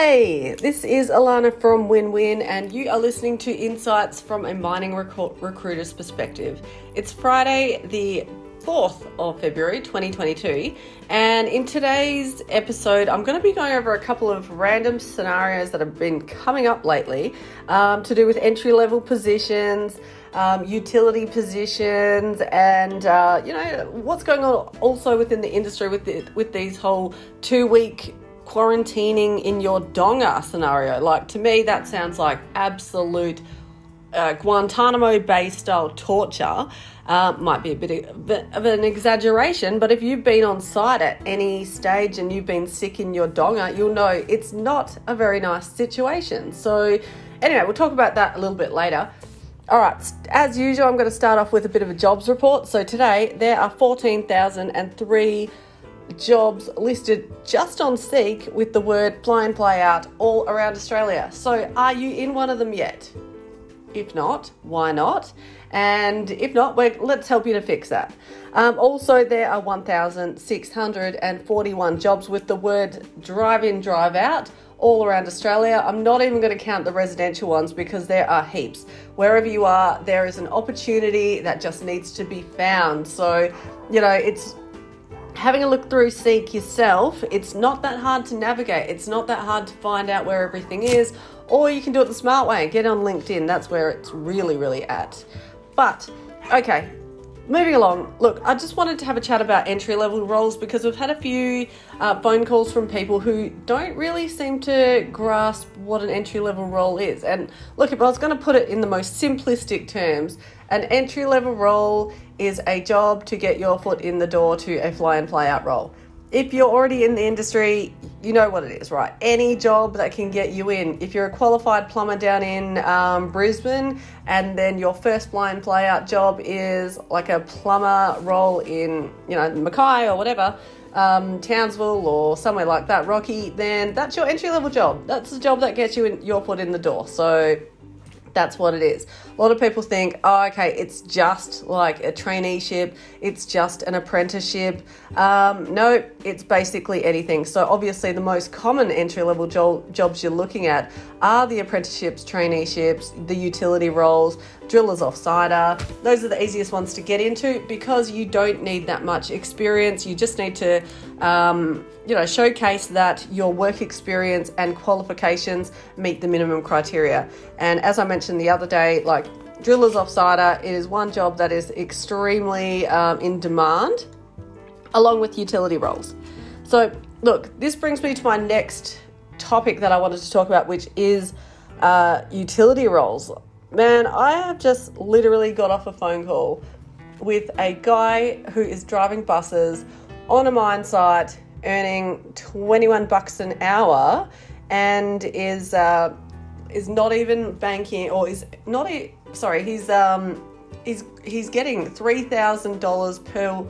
Hey, this is Alana from Win Win, and you are listening to insights from a mining recru- recruiter's perspective. It's Friday, the 4th of February 2022, and in today's episode, I'm going to be going over a couple of random scenarios that have been coming up lately um, to do with entry level positions. Um, utility positions and uh, you know what's going on also within the industry with the, with these whole two week quarantining in your donga scenario. Like, to me, that sounds like absolute uh, Guantanamo Bay style torture. Uh, might be a bit of, an exaggeration, but if you've been on site at any stage and you've been sick in your donga, you'll know it's not a very nice situation. So, anyway, we'll talk about that a little bit later. All right, as usual, I'm going to start off with a bit of a jobs report. So, today there are 14,003 jobs listed just on Seek with the word fly in, fly out all around Australia. So, are you in one of them yet? If not, why not? And if not, let's help you to fix that. Um, also, there are 1,641 jobs with the word drive in, drive out all around Australia. I'm not even going to count the residential ones because there are heaps. Wherever you are, there is an opportunity that just needs to be found. So, you know, it's having a look through Seek yourself, it's not that hard to navigate. It's not that hard to find out where everything is, or you can do it the smart way. Get on LinkedIn. That's where it's really, really at. But okay, moving along. Look, I just wanted to have a chat about entry level roles because we've had a few uh, phone calls from people who don't really seem to grasp what an entry level role is. And look, if I was going to put it in the most simplistic terms, an entry level role is a job to get your foot in the door to a fly in, fly out role. If you're already in the industry, you know what it is, right? Any job that can get you in. If you're a qualified plumber down in um, Brisbane and then your first blind play out job is like a plumber role in, you know, Mackay or whatever, um, Townsville or somewhere like that, Rocky, then that's your entry level job. That's the job that gets you in, your foot in the door. So that's what it is. A lot of people think, oh, okay, it's just like a traineeship, it's just an apprenticeship. Um, no, it's basically anything. So, obviously, the most common entry level jo- jobs you're looking at are the apprenticeships, traineeships, the utility roles, drillers offsider. Those are the easiest ones to get into because you don't need that much experience. You just need to, um, you know, showcase that your work experience and qualifications meet the minimum criteria. And as I mentioned the other day, like drillers offsider, it is one job that is extremely um, in demand, along with utility roles. So, look, this brings me to my next topic that I wanted to talk about, which is uh, utility roles. Man, I have just literally got off a phone call with a guy who is driving buses on a mine site, earning 21 bucks an hour, and is uh, is not even banking or is not a, sorry he's um he's he's getting three thousand dollars per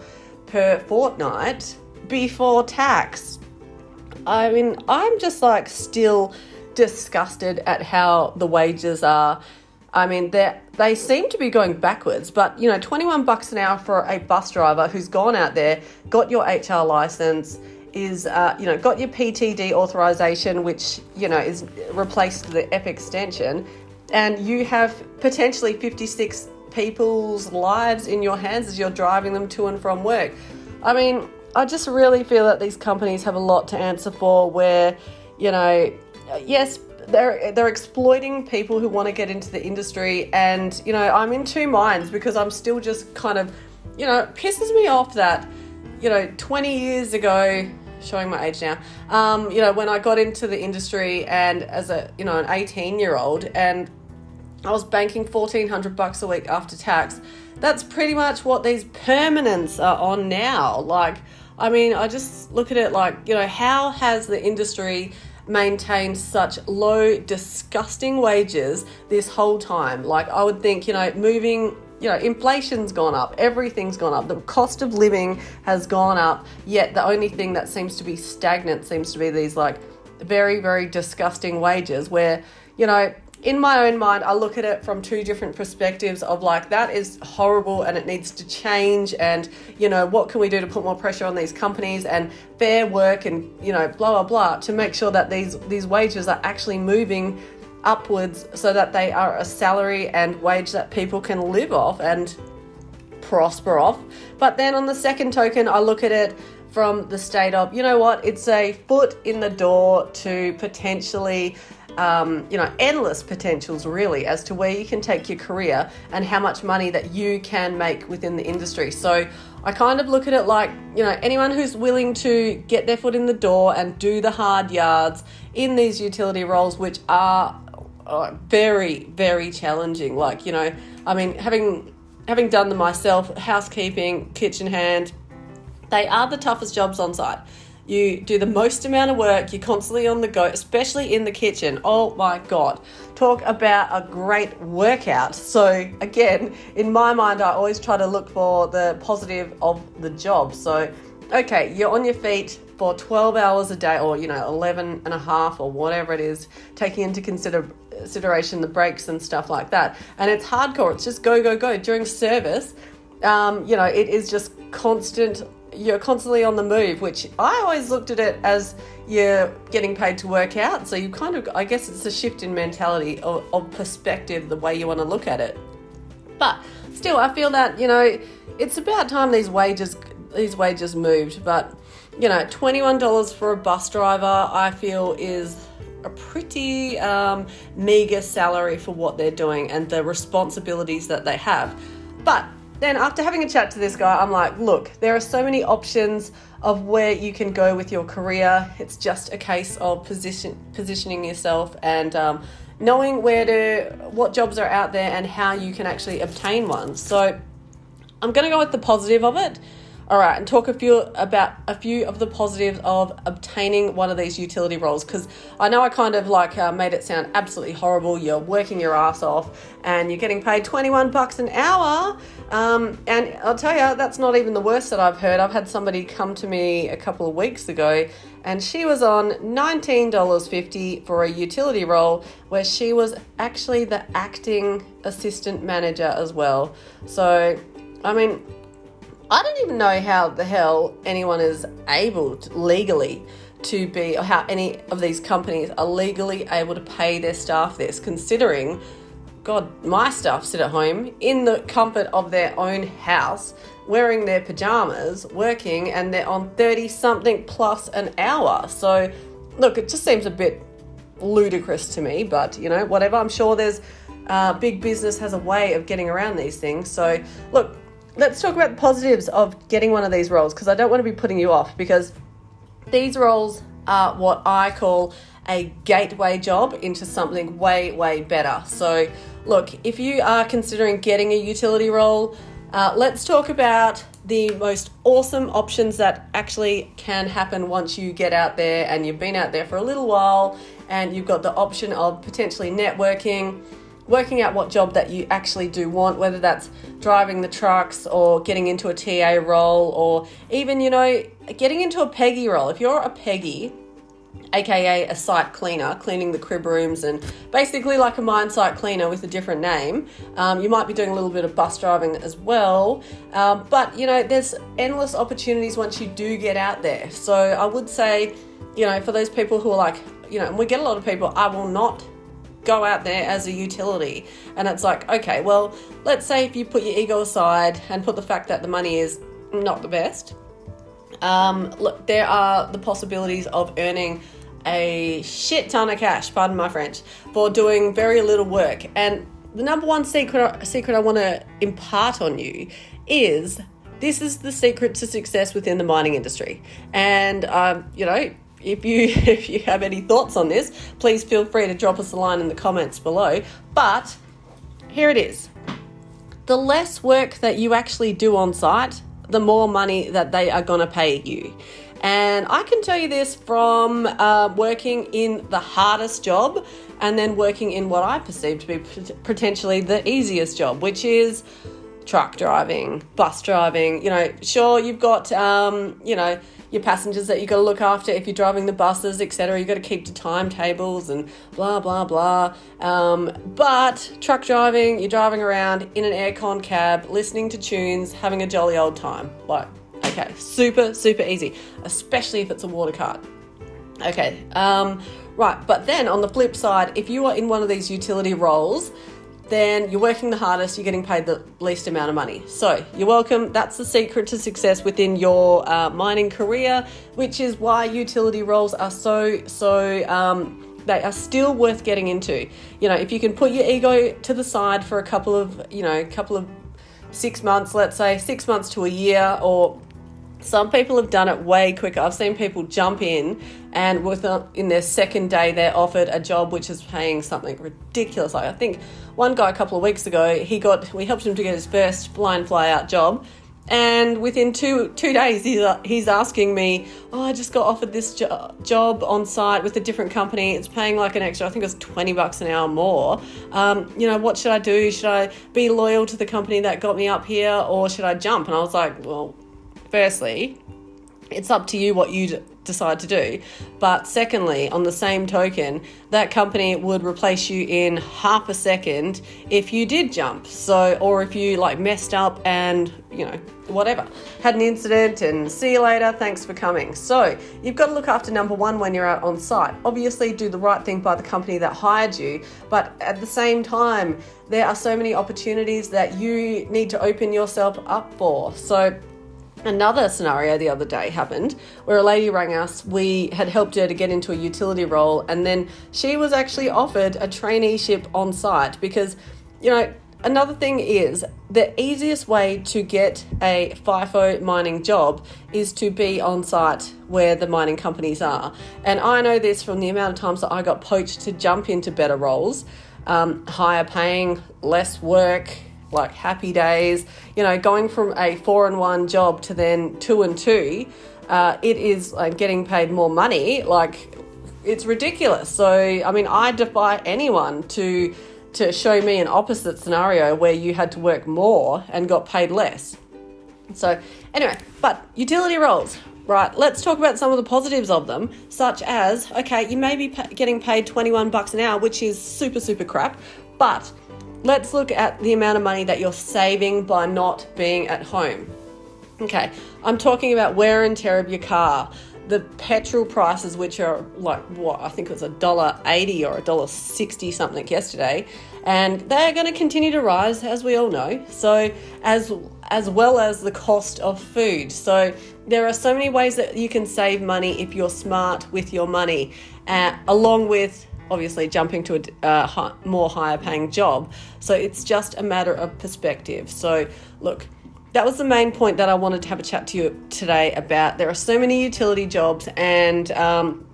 per fortnight before tax. I mean, I'm just like still disgusted at how the wages are. I mean, they they seem to be going backwards, but you know, 21 bucks an hour for a bus driver who's gone out there, got your HR license, is uh, you know got your PTD authorization, which you know is replaced the F extension, and you have potentially 56 people's lives in your hands as you're driving them to and from work. I mean, I just really feel that these companies have a lot to answer for. Where you know, yes, they're they're exploiting people who want to get into the industry, and you know, I'm in two minds because I'm still just kind of, you know, pisses me off that you know, 20 years ago, showing my age now, um, you know, when I got into the industry and as a, you know, an 18 year old and I was banking 1400 bucks a week after tax, that's pretty much what these permanents are on now. Like, I mean, I just look at it like, you know, how has the industry maintained such low, disgusting wages this whole time? Like, I would think, you know, moving you know, inflation's gone up, everything's gone up, the cost of living has gone up, yet the only thing that seems to be stagnant seems to be these like very, very disgusting wages where, you know, in my own mind, I look at it from two different perspectives of like, that is horrible and it needs to change. And, you know, what can we do to put more pressure on these companies and fair work and, you know, blah, blah, blah, to make sure that these, these wages are actually moving upwards so that they are a salary and wage that people can live off and prosper off. But then on the second token, I look at it from the state of, you know what, it's a foot in the door to potentially um, you know, endless potentials really as to where you can take your career and how much money that you can make within the industry. So I kind of look at it like, you know, anyone who's willing to get their foot in the door and do the hard yards in these utility roles, which are uh, very, very challenging. Like, you know, I mean, having having done them myself, housekeeping, kitchen hand, they are the toughest jobs on site. You do the most amount of work, you're constantly on the go, especially in the kitchen. Oh my God. Talk about a great workout. So, again, in my mind, I always try to look for the positive of the job. So, okay, you're on your feet for 12 hours a day, or you know, 11 and a half, or whatever it is, taking into consider- consideration the breaks and stuff like that. And it's hardcore, it's just go, go, go. During service, um, you know, it is just constant you're constantly on the move, which I always looked at it as you're getting paid to work out. So you kind of, I guess it's a shift in mentality or, of perspective, the way you want to look at it. But still, I feel that, you know, it's about time these wages, these wages moved. But, you know, $21 for a bus driver, I feel is a pretty um, meager salary for what they're doing and the responsibilities that they have. But then after having a chat to this guy, I'm like, look, there are so many options of where you can go with your career. It's just a case of position positioning yourself and um, knowing where to what jobs are out there and how you can actually obtain one. So I'm going to go with the positive of it. All right, and talk a few about a few of the positives of obtaining one of these utility roles because I know I kind of like uh, made it sound absolutely horrible. You're working your ass off and you're getting paid 21 bucks an hour. Um, and I'll tell you, that's not even the worst that I've heard. I've had somebody come to me a couple of weeks ago and she was on $19.50 for a utility role where she was actually the acting assistant manager as well. So, I mean, I don't even know how the hell anyone is able to, legally to be, or how any of these companies are legally able to pay their staff this, considering, God, my staff sit at home in the comfort of their own house, wearing their pajamas, working, and they're on 30 something plus an hour. So, look, it just seems a bit ludicrous to me, but you know, whatever. I'm sure there's uh, big business has a way of getting around these things. So, look, let's talk about the positives of getting one of these roles because I don't want to be putting you off because these roles are what I call a gateway job into something way, way better. So, look, if you are considering getting a utility role, uh, let's talk about the most awesome options that actually can happen once you get out there and you've been out there for a little while and you've got the option of potentially networking working out what job that you actually do want, whether that's driving the trucks or getting into a TA role or even, you know, getting into a Peggy role. If you're a Peggy, aka a site cleaner, cleaning the crib rooms and basically like a mine site cleaner with a different name. Um, you might be doing a little bit of bus driving as well, um, but you know, there's endless opportunities once you do get out there. So I would say, you know, for those people who are like, you know, and we get a lot of people, I will not go out there as a utility. And it's like, okay, well, let's say if you put your ego aside and put the fact that the money is not the best, um, look, there are the possibilities of earning a shit ton of cash, pardon my French, for doing very little work. And the number one secret secret I want to impart on you is this is the secret to success within the mining industry. And um, you know, if you if you have any thoughts on this, please feel free to drop us a line in the comments below. But here it is. The less work that you actually do on site, the more money that they are going to pay you. And I can tell you this from uh, working in the hardest job and then working in what I perceive to be potentially the easiest job, which is truck driving, bus driving. You know, sure, you've got, um, you know, your passengers that you've got to look after if you're driving the buses, etc. You've got to keep to timetables and blah blah blah. Um, but truck driving, you're driving around in an aircon cab, listening to tunes, having a jolly old time. Like, okay, super super easy, especially if it's a water cart. Okay, um, right. But then on the flip side, if you are in one of these utility roles then you're working the hardest, you're getting paid the least amount of money. So you're welcome. That's the secret to success within your uh, mining career, which is why utility roles are so, so. Um, they are still worth getting into. You know, if you can put your ego to the side for a couple of, you know, a couple of six months, let's say six months to a year, or some people have done it way quicker. I've seen people jump in and within their second day, they're offered a job which is paying something ridiculous. Like I think one guy a couple of weeks ago, he got we helped him to get his first fly fly out job, and within two two days, he's he's asking me, "Oh, I just got offered this jo- job on site with a different company. It's paying like an extra, I think it was twenty bucks an hour more. Um, you know, what should I do? Should I be loyal to the company that got me up here, or should I jump?" And I was like, "Well." Firstly, it's up to you what you decide to do. But secondly, on the same token, that company would replace you in half a second if you did jump. So, or if you like messed up and, you know, whatever, had an incident and see you later, thanks for coming. So, you've got to look after number one when you're out on site. Obviously, do the right thing by the company that hired you, but at the same time, there are so many opportunities that you need to open yourself up for. So, Another scenario the other day happened where a lady rang us. We had helped her to get into a utility role, and then she was actually offered a traineeship on site because, you know, another thing is the easiest way to get a FIFO mining job is to be on site where the mining companies are. And I know this from the amount of times that I got poached to jump into better roles, um, higher paying, less work, like happy days. You know, going from a four and one job to then two and two, uh, it is like getting paid more money. Like it's ridiculous. So I mean, I defy anyone to to show me an opposite scenario where you had to work more and got paid less. So anyway, but utility roles. Right, let's talk about some of the positives of them, such as okay, you may be getting paid 21 bucks an hour, which is super, super crap, but let's look at the amount of money that you're saving by not being at home. Okay, I'm talking about wear and tear of your car, the petrol prices, which are like what I think it was a dollar eighty or a dollar sixty something yesterday, and they're going to continue to rise, as we all know. So, as as well as the cost of food. So, there are so many ways that you can save money if you're smart with your money, uh, along with obviously jumping to a uh, more higher paying job. So it's just a matter of perspective. So, look, that was the main point that I wanted to have a chat to you today about. There are so many utility jobs, and um,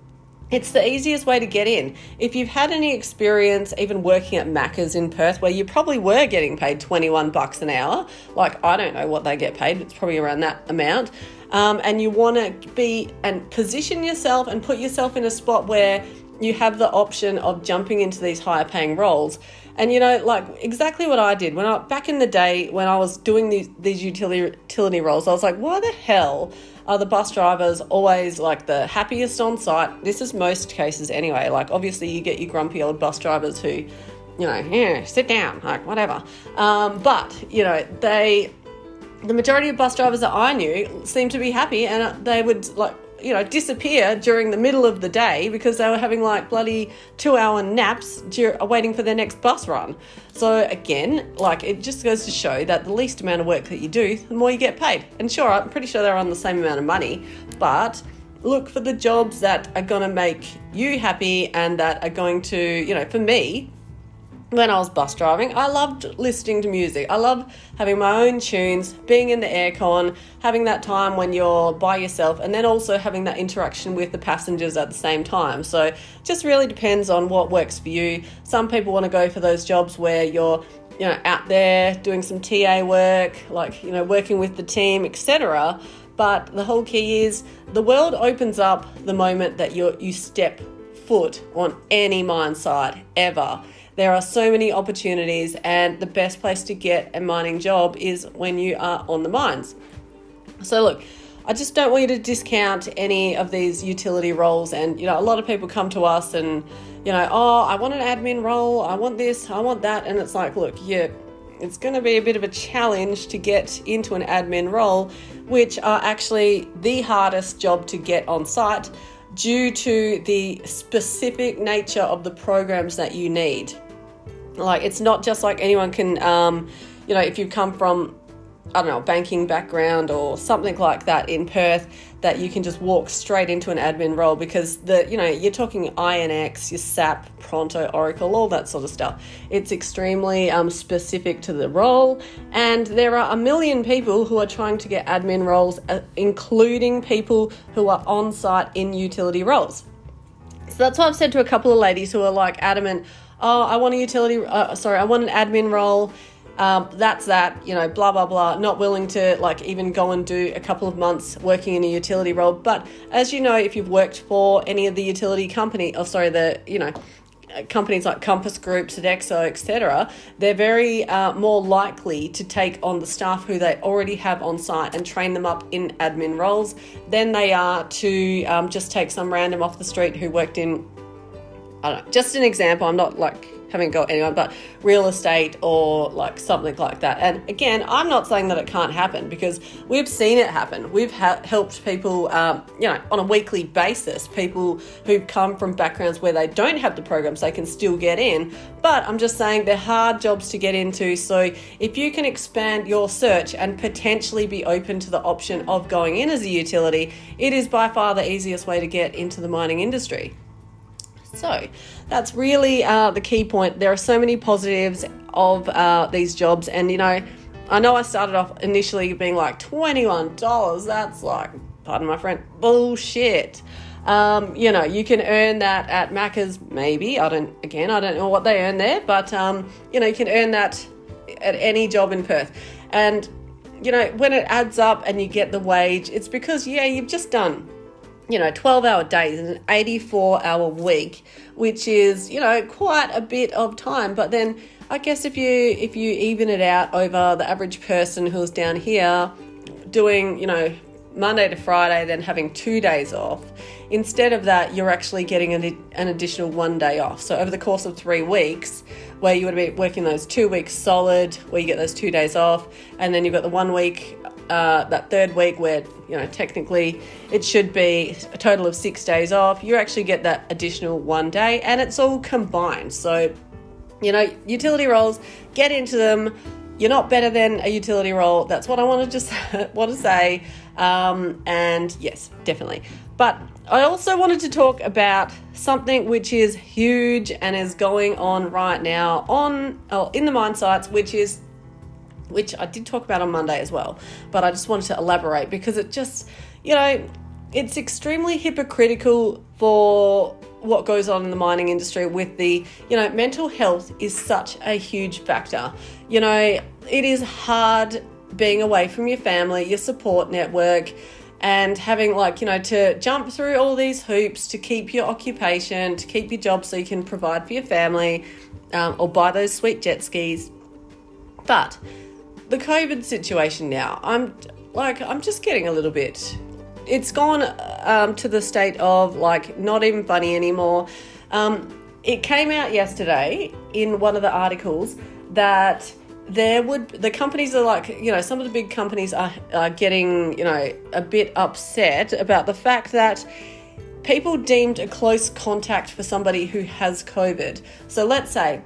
it's the easiest way to get in. If you've had any experience even working at Macca's in Perth where you probably were getting paid 21 bucks an hour, like I don't know what they get paid, it's probably around that amount. Um, and you want to be and position yourself and put yourself in a spot where you have the option of jumping into these higher paying roles. And you know, like exactly what I did when I back in the day when I was doing these these utility utility roles, I was like, why the hell are the bus drivers always like the happiest on site? This is most cases anyway. Like obviously you get your grumpy old bus drivers who, you know, yeah, sit down, like whatever. Um, but you know, they the majority of bus drivers that I knew seemed to be happy and they would like you know, disappear during the middle of the day because they were having like bloody two hour naps waiting for their next bus run. So, again, like it just goes to show that the least amount of work that you do, the more you get paid. And sure, I'm pretty sure they're on the same amount of money, but look for the jobs that are going to make you happy and that are going to, you know, for me, when I was bus driving, I loved listening to music. I love having my own tunes, being in the aircon, having that time when you're by yourself, and then also having that interaction with the passengers at the same time. So, just really depends on what works for you. Some people want to go for those jobs where you're you know out there doing some TA work, like you know working with the team, etc. But the whole key is the world opens up the moment that you you step foot on any mine site ever. There are so many opportunities, and the best place to get a mining job is when you are on the mines. So, look, I just don't want you to discount any of these utility roles. And, you know, a lot of people come to us and, you know, oh, I want an admin role, I want this, I want that. And it's like, look, yeah, it's going to be a bit of a challenge to get into an admin role, which are actually the hardest job to get on site due to the specific nature of the programs that you need. Like, it's not just like anyone can, um, you know, if you come from I don't know, banking background or something like that in Perth that you can just walk straight into an admin role because the you know you're talking INX, your SAP, Pronto, Oracle, all that sort of stuff. It's extremely um, specific to the role, and there are a million people who are trying to get admin roles, uh, including people who are on site in utility roles. So that's why I've said to a couple of ladies who are like adamant, oh, I want a utility, uh, sorry, I want an admin role um, that's that, you know, blah, blah, blah. Not willing to like even go and do a couple of months working in a utility role. But as you know, if you've worked for any of the utility company, or sorry, the, you know, companies like Compass Group, Sodexo, etc., they're very uh, more likely to take on the staff who they already have on site and train them up in admin roles than they are to um, just take some random off the street who worked in. I don't know, just an example. I'm not like haven't got anyone, but real estate or like something like that. And again, I'm not saying that it can't happen because we've seen it happen. We've ha- helped people, um, you know, on a weekly basis, people who've come from backgrounds where they don't have the programs, they can still get in. But I'm just saying they're hard jobs to get into. So if you can expand your search and potentially be open to the option of going in as a utility, it is by far the easiest way to get into the mining industry. So that's really uh, the key point. There are so many positives of uh, these jobs, and you know, I know I started off initially being like $21. That's like, pardon my friend, bullshit. Um, you know, you can earn that at Macca's, maybe. I don't, again, I don't know what they earn there, but, um, you know, you can earn that at any job in Perth. And, you know, when it adds up and you get the wage, it's because, yeah, you've just done you know 12 hour days and an 84 hour week which is you know quite a bit of time. But then i guess if you if you even it out over the average person who's down here doing you know monday to friday then having two days off instead of that you're actually getting an, an additional one day off. So over the course of three weeks where you would be working those two weeks solid where you get those two days off and then you've got the one week uh, that third week where you know technically it should be a total of six days off you actually get that additional one day and it's all combined. So you know utility roles get into them. You're not better than a utility role that's what i want to just want to say. Um, and yes definitely. But i also wanted to talk about something which is huge and is going on right now on oh, in the mine sites which is which I did talk about on Monday as well, but I just wanted to elaborate because it just, you know, it's extremely hypocritical for what goes on in the mining industry with the, you know, mental health is such a huge factor. You know, it is hard being away from your family, your support network, and having like, you know, to jump through all these hoops to keep your occupation, to keep your job so you can provide for your family um, or buy those sweet jet skis. But the COVID situation now, I'm like, I'm just getting a little bit. It's gone um, to the state of like not even funny anymore. Um, it came out yesterday in one of the articles that there would the companies are like you know some of the big companies are, are getting you know a bit upset about the fact that people deemed a close contact for somebody who has covid so let's say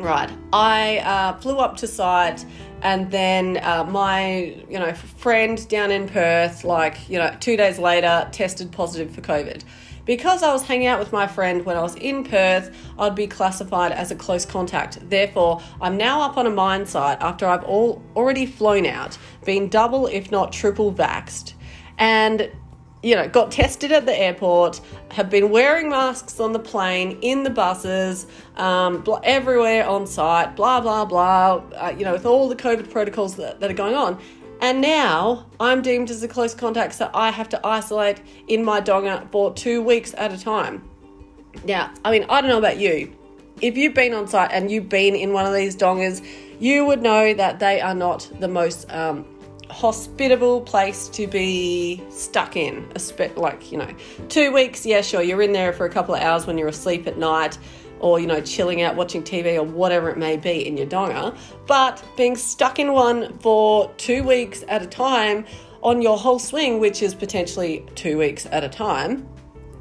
right i uh, flew up to site and then uh, my you know friend down in Perth, like you know, two days later, tested positive for COVID. Because I was hanging out with my friend when I was in Perth, I'd be classified as a close contact. Therefore, I'm now up on a mine site after I've all already flown out, been double if not triple vaxed, and you know, got tested at the airport, have been wearing masks on the plane, in the buses, um, everywhere on site, blah, blah, blah, uh, you know, with all the COVID protocols that, that are going on. And now I'm deemed as a close contact, so I have to isolate in my donga for two weeks at a time. Now, I mean, I don't know about you. If you've been on site and you've been in one of these dongas, you would know that they are not the most um, hospitable place to be stuck in. Like, you know, two weeks, yeah, sure, you're in there for a couple of hours when you're asleep at night or, you know, chilling out, watching TV or whatever it may be in your donga. But being stuck in one for two weeks at a time on your whole swing, which is potentially two weeks at a time,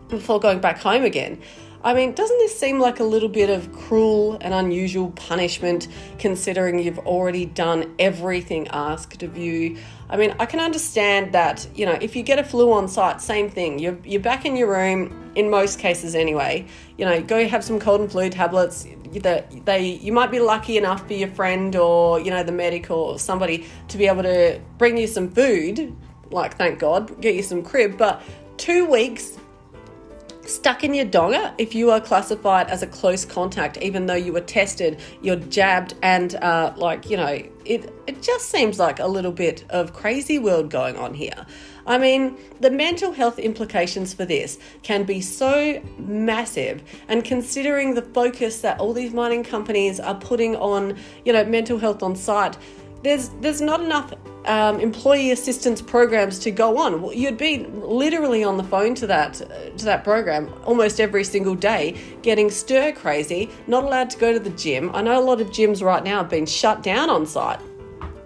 before going back home again. I mean, doesn't this seem like a little bit of cruel and unusual punishment considering you've already done everything asked of you? I mean, I can understand that, you know, if you get a flu on site, same thing. You're, you're back in your room, in most cases anyway. You know, go have some cold and flu tablets. That they, you might be lucky enough for your friend or, you know, the medic or somebody to be able to bring you some food, like, thank God, get you some crib. But two weeks stuck in your donga if you are classified as a close contact, even though you were tested, you're jabbed, and uh, like, you know, it, it just seems like a little bit of crazy world going on here. I mean, the mental health implications for this can be so massive, and considering the focus that all these mining companies are putting on, you know, mental health on site, there's there's not enough um, employee assistance programs to go on. You'd be literally on the phone to that to that program almost every single day, getting stir crazy, not allowed to go to the gym. I know a lot of gyms right now have been shut down on site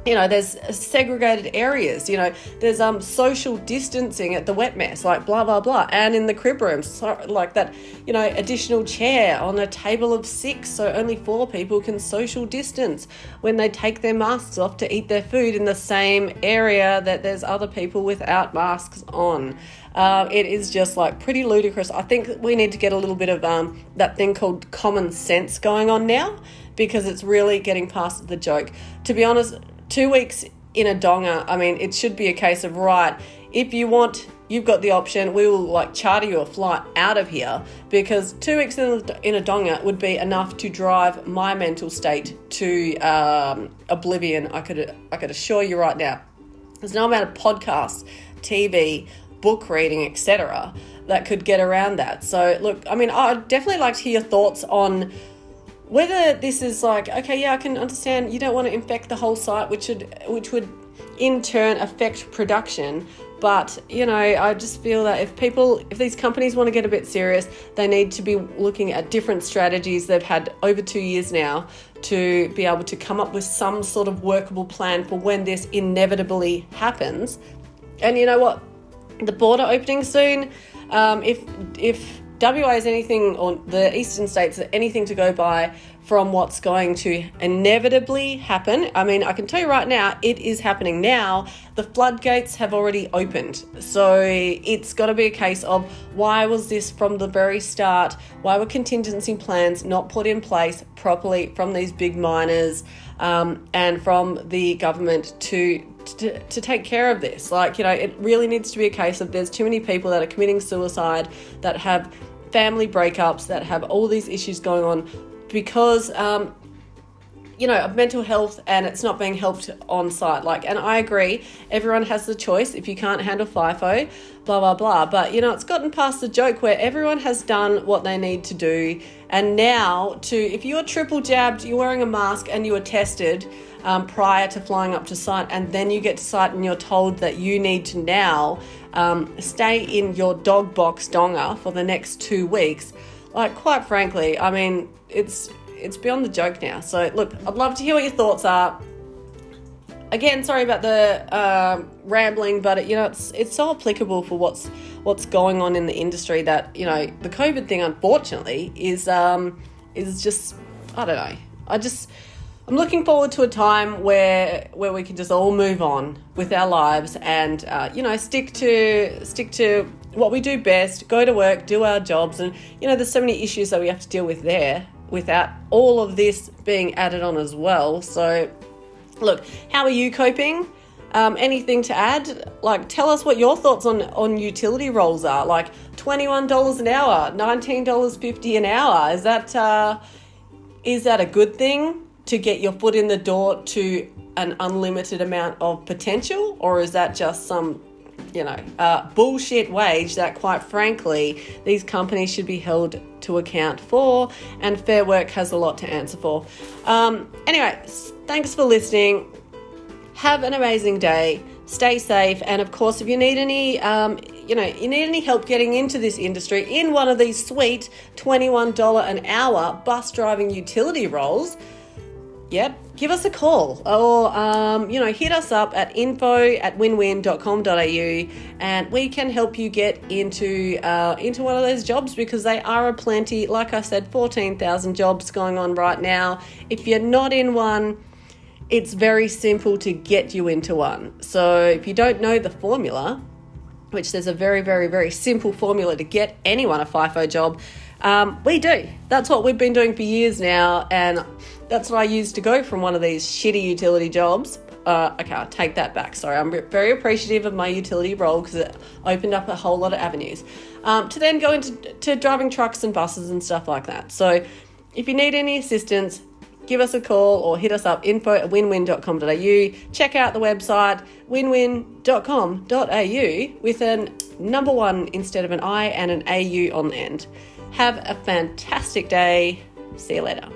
you know there's segregated areas you know there's um social distancing at the wet mess like blah blah blah and in the crib rooms so, like that you know additional chair on a table of six so only four people can social distance when they take their masks off to eat their food in the same area that there's other people without masks on uh, it is just like pretty ludicrous. I think we need to get a little bit of um, that thing called common sense going on now because it's really getting past the joke. To be honest, two weeks in a donga, I mean, it should be a case of right, if you want, you've got the option, we will like charter you a flight out of here because two weeks in a, in a donga would be enough to drive my mental state to um, oblivion. I could, I could assure you right now. There's no amount of podcasts, TV, book reading, etc., that could get around that. So, look, I mean, I'd definitely like to hear your thoughts on whether this is like okay yeah i can understand you don't want to infect the whole site which would which would in turn affect production. But you know i just feel that if people if these companies want to get a bit serious they need to be looking at different strategies they've had over two years now to be able to come up with some sort of workable plan for when this inevitably happens. And you know what? The border opening soon um, if if WA is anything, or the eastern states are anything to go by from what's going to inevitably happen. I mean, I can tell you right now, it is happening now. The floodgates have already opened. So it's got to be a case of why was this from the very start? Why were contingency plans not put in place properly from these big miners um, and from the government to to, to take care of this. Like, you know, it really needs to be a case of there's too many people that are committing suicide, that have family breakups, that have all these issues going on because um, you know, of mental health and it's not being helped on site. Like, and I agree, everyone has the choice if you can't handle FIFO, blah, blah, blah. But, you know, it's gotten past the joke where everyone has done what they need to do. And now, to if you're triple jabbed, you're wearing a mask and you were tested um, prior to flying up to site, and then you get to site and you're told that you need to now um, stay in your dog box donga for the next two weeks. Like, quite frankly, I mean, it's it's beyond the joke now. So look, I'd love to hear what your thoughts are. Again, sorry about the uh, rambling, but it, you know it's it's so applicable for what's what's going on in the industry that you know the COVID thing, unfortunately, is um, is just I don't know. I just I'm looking forward to a time where where we can just all move on with our lives and uh, you know stick to stick to what we do best, go to work, do our jobs, and you know there's so many issues that we have to deal with there without all of this being added on as well. So, look, how are you coping? Um, anything to add? Like, tell us what your thoughts on on utility roles are. Like, twenty one dollars an hour, nineteen dollars fifty an hour. Is that uh, is that a good thing to get your foot in the door to an unlimited amount of potential, or is that just some you know, uh, bullshit wage that, quite frankly, these companies should be held to account for, and Fair Work has a lot to answer for. Um, anyway, thanks for listening. Have an amazing day. Stay safe, and of course, if you need any, um, you know, you need any help getting into this industry in one of these sweet twenty-one dollar an hour bus driving utility roles, yep, give us a call. Or um, you know hit us up at info at winwin.com.au and we can help you get into uh, into one of those jobs because they are a plenty like i said 14000 jobs going on right now. If you're not in one it's very simple to get you into one. So if you don't know the formula, which there's a very, very, very simple formula to get anyone a FIFO job, um, we do. That's what we've been doing for years now, and that's what I used to go from one of these shitty utility jobs. Uh, okay, I'll take that back. Sorry, I'm very appreciative of my utility role because it opened up a whole lot of avenues. Um, to then go into to driving trucks and buses and stuff like that. So, if you need any assistance, give us a call or hit us up info at winwin.com.au. Check out the website winwin.com.au with a number one instead of an I and an AU on the end. Have a fantastic day. See you later.